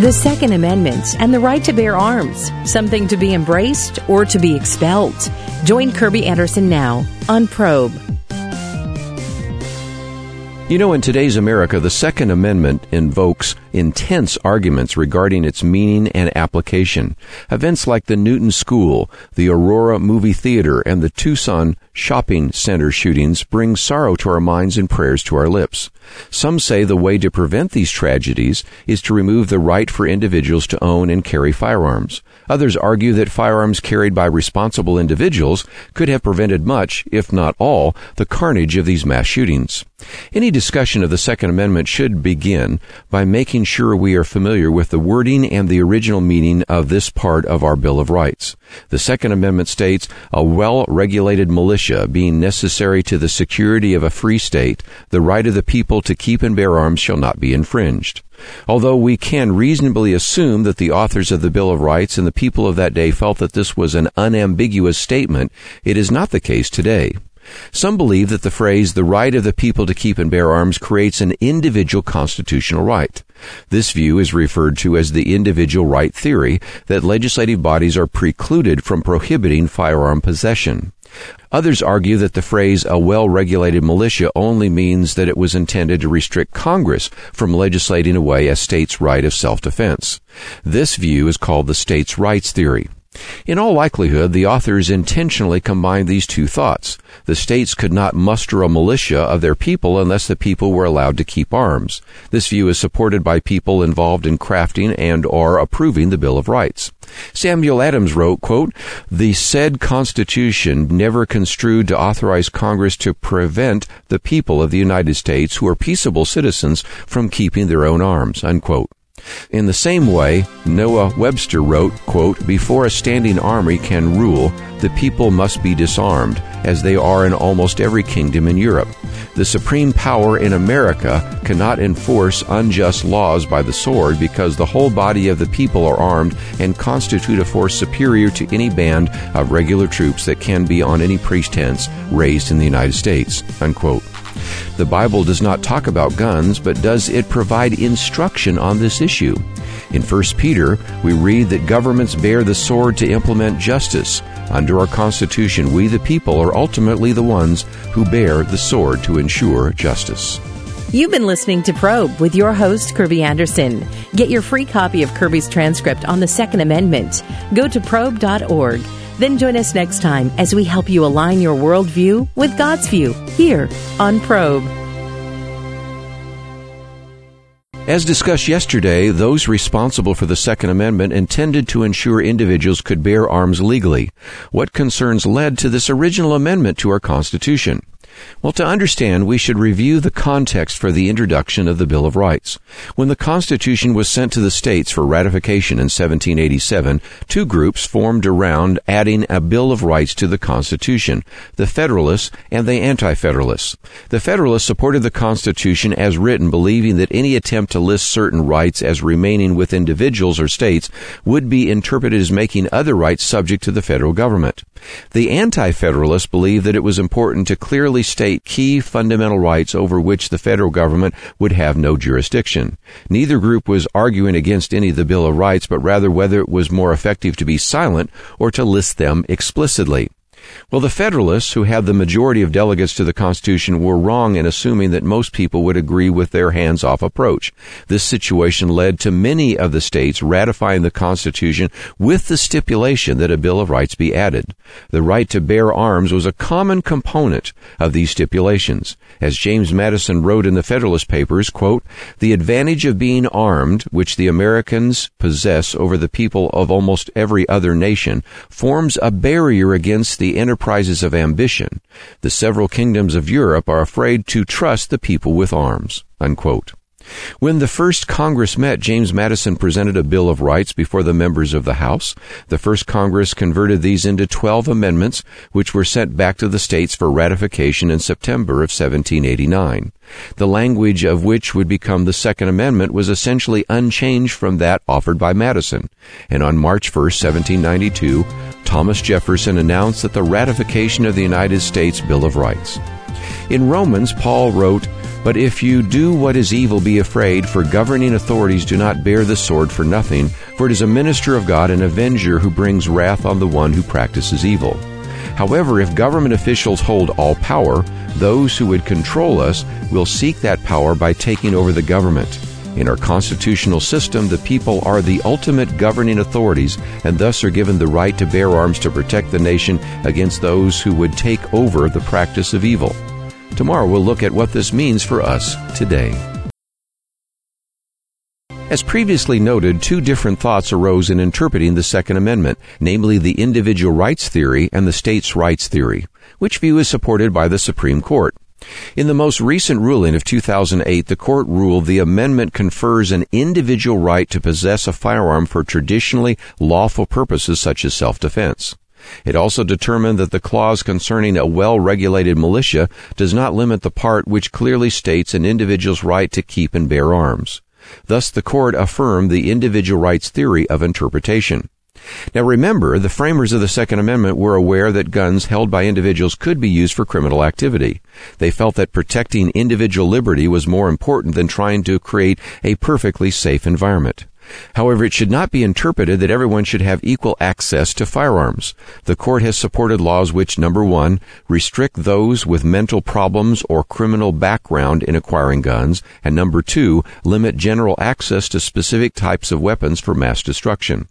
The Second Amendment and the right to bear arms, something to be embraced or to be expelled. Join Kerby Anderson now on Probe. You know, in today's America, the Second Amendment invokes intense arguments regarding its meaning and application. Events like the Newton School, the Aurora Movie Theater, and the Tucson shopping center shootings bring sorrow to our minds and prayers to our lips. Some say the way to prevent these tragedies is to remove the right for individuals to own and carry firearms. Others argue that firearms carried by responsible individuals could have prevented much, if not all, the carnage of these mass shootings. Any discussion of the Second Amendment should begin by making sure we are familiar with the wording and the original meaning of this part of our Bill of Rights. The Second Amendment states, a well-regulated militia being necessary to the security of a free state, the right of the people to keep and bear arms shall not be infringed. Although we can reasonably assume that the authors of the Bill of Rights and the people of that day felt that this was an unambiguous statement, it is not the case today. Some believe that the phrase, the right of the people to keep and bear arms, creates an individual constitutional right. This view is referred to as the individual right theory that legislative bodies are precluded from prohibiting firearm possession. Others argue that the phrase a well-regulated militia only means that it was intended to restrict Congress from legislating away a state's right of self-defense. This view is called the states' rights theory. In all likelihood, the authors intentionally combined these two thoughts. The states could not muster a militia of their people unless the people were allowed to keep arms. This view is supported by people involved in crafting and or approving the Bill of Rights. Samuel Adams wrote, quote, The said Constitution never construed to authorize Congress to prevent the people of the United States who are peaceable citizens from keeping their own arms, unquote. In the same way, Noah Webster wrote, quote, Before a standing army can rule, the people must be disarmed, as they are in almost every kingdom in Europe. The supreme power in America cannot enforce unjust laws by the sword because the whole body of the people are armed and constitute a force superior to any band of regular troops that can be on any pretense raised in the United States. Unquote. The Bible does not talk about guns, but does it provide instruction on this issue? In 1 Peter, we read that governments bear the sword to implement justice. Under our Constitution, we the people are ultimately the ones who bear the sword to ensure justice. You've been listening to Probe with your host, Kerby Anderson. Get your free copy of Kerby's transcript on the Second Amendment. Go to probe.org. Then join us next time as we help you align your worldview with God's view here on Probe. As discussed yesterday, those responsible for the Second Amendment intended to ensure individuals could bear arms legally. What concerns led to this original amendment to our Constitution? Well, to understand, we should review the context for the introduction of the Bill of Rights. When the Constitution was sent to the states for ratification in 1787, two groups formed around adding a Bill of Rights to the Constitution, the Federalists and the Anti-Federalists. The Federalists supported the Constitution as written, believing that any attempt to list certain rights as remaining with individuals or states would be interpreted as making other rights subject to the federal government. The Anti-Federalists believed that it was important to clearly state key fundamental rights over which the federal government would have no jurisdiction. Neither group was arguing against any of the Bill of Rights, but rather whether it was more effective to be silent or to list them explicitly. Well, the Federalists, who had the majority of delegates to the Constitution, were wrong in assuming that most people would agree with their hands off approach. This situation led to many of the states ratifying the Constitution with the stipulation that a Bill of Rights be added. The right to bear arms was a common component of these stipulations. As James Madison wrote in the Federalist Papers, quote, the advantage of being armed, which the Americans possess over the people of almost every other nation, forms a barrier against the enterprises of ambition, the several kingdoms of Europe are afraid to trust the people with arms. Unquote. When the first Congress met, James Madison presented a Bill of Rights before the members of the House. The first Congress converted these into 12 amendments, which were sent back to the states for ratification in September of 1789. The language of which would become the Second Amendment was essentially unchanged from that offered by Madison. And on March 1, 1792, Thomas Jefferson announced that the ratification of the United States Bill of Rights. In Romans, Paul wrote, But if you do what is evil, be afraid, for governing authorities do not bear the sword for nothing, for it is a minister of God, an avenger who brings wrath on the one who practices evil. However, if government officials hold all power, those who would control us will seek that power by taking over the government. In our constitutional system, the people are the ultimate governing authorities and thus are given the right to bear arms to protect the nation against those who would take over the practice of evil. Tomorrow we'll look at what this means for us today. As previously noted, two different thoughts arose in interpreting the Second Amendment, namely the individual rights theory and the states' rights theory. Which view is supported by the Supreme Court? In the most recent ruling of 2008, the court ruled the amendment confers an individual right to possess a firearm for traditionally lawful purposes such as self-defense. It also determined that the clause concerning a well-regulated militia does not limit the part which clearly states an individual's right to keep and bear arms. Thus the court affirmed the individual rights theory of interpretation. Now remember, the framers of the Second Amendment were aware that guns held by individuals could be used for criminal activity. They felt that protecting individual liberty was more important than trying to create a perfectly safe environment. However, it should not be interpreted that everyone should have equal access to firearms. The court has supported laws which, number one, restrict those with mental problems or criminal background in acquiring guns, and number two, limit general access to specific types of weapons for mass destruction.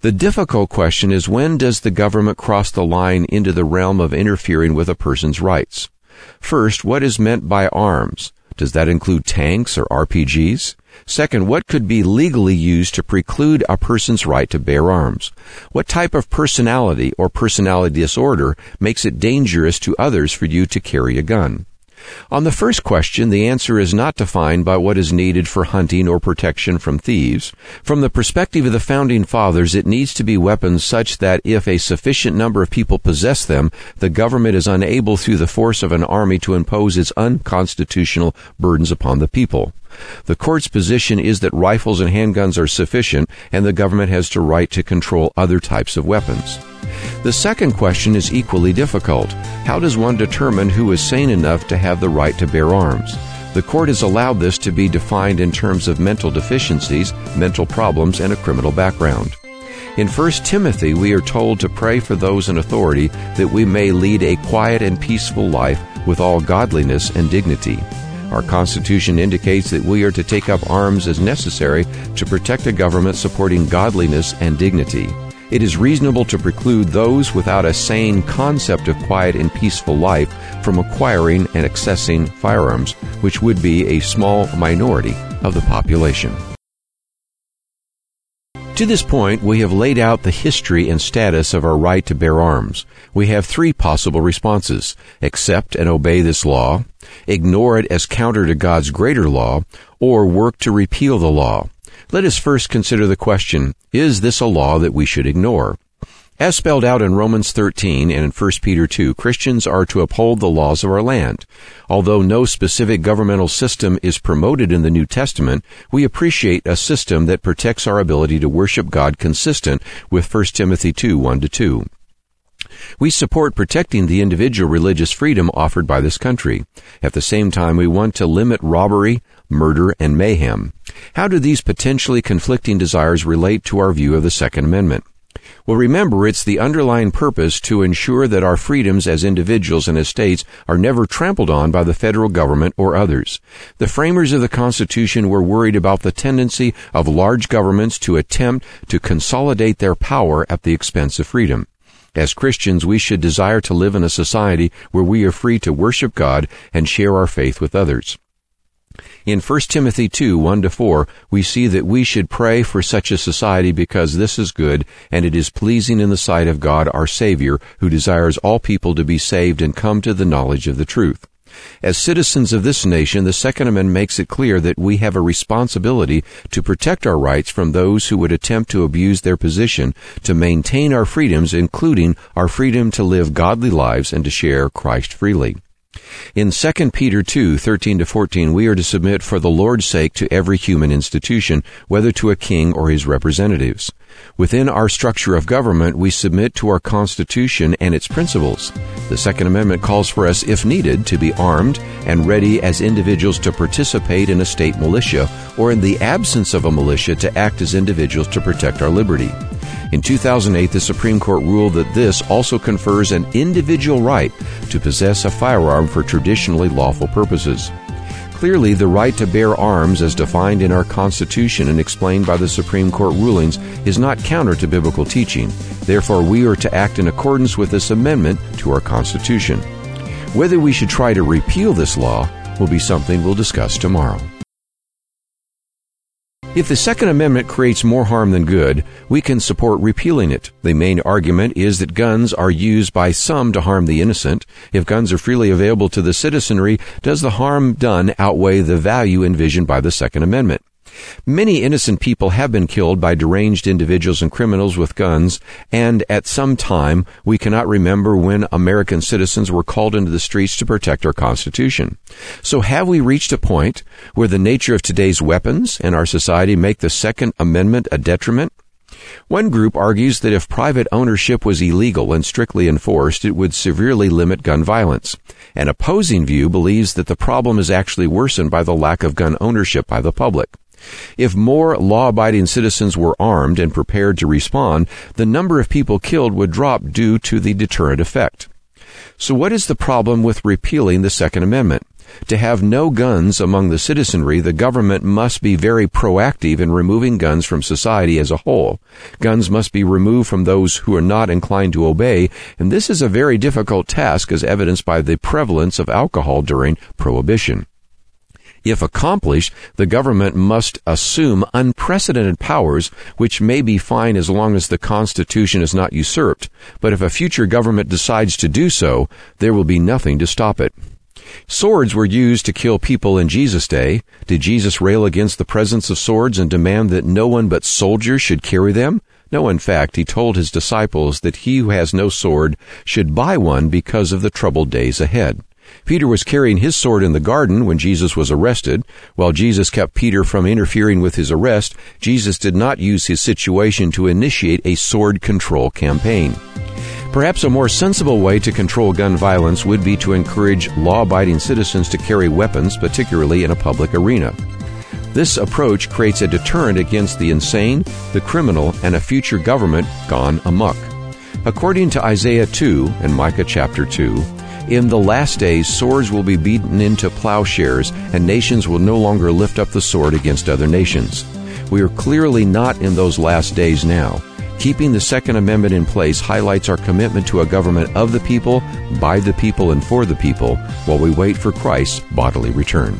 The difficult question is when does the government cross the line into the realm of interfering with a person's rights? First, what is meant by arms? Does that include tanks or RPGs? Second, what could be legally used to preclude a person's right to bear arms? What type of personality or personality disorder makes it dangerous to others for you to carry a gun? On the first question, the answer is not defined by what is needed for hunting or protection from thieves. From the perspective of the founding fathers, it needs to be weapons such that if a sufficient number of people possess them, the government is unable through the force of an army to impose its unconstitutional burdens upon the people. The court's position is that rifles and handguns are sufficient and the government has the right to control other types of weapons. The second question is equally difficult. How does one determine who is sane enough to have the right to bear arms? The court has allowed this to be defined in terms of mental deficiencies, mental problems, and a criminal background. In 1 Timothy, we are told to pray for those in authority that we may lead a quiet and peaceful life with all godliness and dignity. Our Constitution indicates that we are to take up arms as necessary to protect a government supporting godliness and dignity. It is reasonable to preclude those without a sane concept of quiet and peaceful life from acquiring and accessing firearms, which would be a small minority of the population. To this point, we have laid out the history and status of our right to bear arms. We have three possible responses. Accept and obey this law, ignore it as counter to God's greater law, or work to repeal the law. Let us first consider the question, is this a law that we should ignore? As spelled out in Romans 13 and in 1 Peter 2, Christians are to uphold the laws of our land. Although no specific governmental system is promoted in the New Testament, we appreciate a system that protects our ability to worship God consistent with 1 Timothy 2 1 2. We support protecting the individual religious freedom offered by this country. At the same time, we want to limit robbery, murder, and mayhem. How do these potentially conflicting desires relate to our view of the Second Amendment? Well, remember, it's the underlying purpose to ensure that our freedoms as individuals and as states are never trampled on by the federal government or others. The framers of the Constitution were worried about the tendency of large governments to attempt to consolidate their power at the expense of freedom. As Christians, we should desire to live in a society where we are free to worship God and share our faith with others. In 1 Timothy 2, 1 to 4, we see that we should pray for such a society because this is good and it is pleasing in the sight of God our Savior, who desires all people to be saved and come to the knowledge of the truth. As citizens of this nation, the Second Amendment makes it clear that we have a responsibility to protect our rights from those who would attempt to abuse their position, to maintain our freedoms, including our freedom to live godly lives and to share Christ freely. In 2 Peter 2, 13 to 14, we are to submit for the Lord's sake to every human institution, whether to a king or his representatives. Within our structure of government, we submit to our Constitution and its principles. The Second Amendment calls for us, if needed, to be armed and ready as individuals to participate in a state militia, or in the absence of a militia, to act as individuals to protect our liberty. In 2008, the Supreme Court ruled that this also confers an individual right to possess a firearm for traditionally lawful purposes. Clearly, the right to bear arms as defined in our Constitution and explained by the Supreme Court rulings is not counter to biblical teaching. Therefore, we are to act in accordance with this amendment to our Constitution. Whether we should try to repeal this law will be something we'll discuss tomorrow. If the Second Amendment creates more harm than good, we can support repealing it. The main argument is that guns are used by some to harm the innocent. If guns are freely available to the citizenry, does the harm done outweigh the value envisioned by the Second Amendment? Many innocent people have been killed by deranged individuals and criminals with guns, and at some time we cannot remember when American citizens were called into the streets to protect our Constitution. So have we reached a point where the nature of today's weapons and our society make the Second Amendment a detriment? One group argues that if private ownership was illegal and strictly enforced, it would severely limit gun violence. An opposing view believes that the problem is actually worsened by the lack of gun ownership by the public. If more law abiding citizens were armed and prepared to respond, the number of people killed would drop due to the deterrent effect. So, what is the problem with repealing the Second Amendment? To have no guns among the citizenry, the government must be very proactive in removing guns from society as a whole. Guns must be removed from those who are not inclined to obey, and this is a very difficult task as evidenced by the prevalence of alcohol during Prohibition. If accomplished, the government must assume unprecedented powers, which may be fine as long as the Constitution is not usurped. But if a future government decides to do so, there will be nothing to stop it. Swords were used to kill people in Jesus' day. Did Jesus rail against the presence of swords and demand that no one but soldiers should carry them? No, in fact, he told his disciples that he who has no sword should buy one because of the troubled days ahead. Peter was carrying his sword in the garden when Jesus was arrested. While Jesus kept Peter from interfering with his arrest, Jesus did not use his situation to initiate a sword control campaign. Perhaps a more sensible way to control gun violence would be to encourage law abiding citizens to carry weapons, particularly in a public arena. This approach creates a deterrent against the insane, the criminal, and a future government gone amok. According to Isaiah 2 and Micah chapter 2, in the last days, swords will be beaten into plowshares, and nations will no longer lift up the sword against other nations. We are clearly not in those last days now. Keeping the Second Amendment in place highlights our commitment to a government of the people, by the people, and for the people while we wait for Christ's bodily return.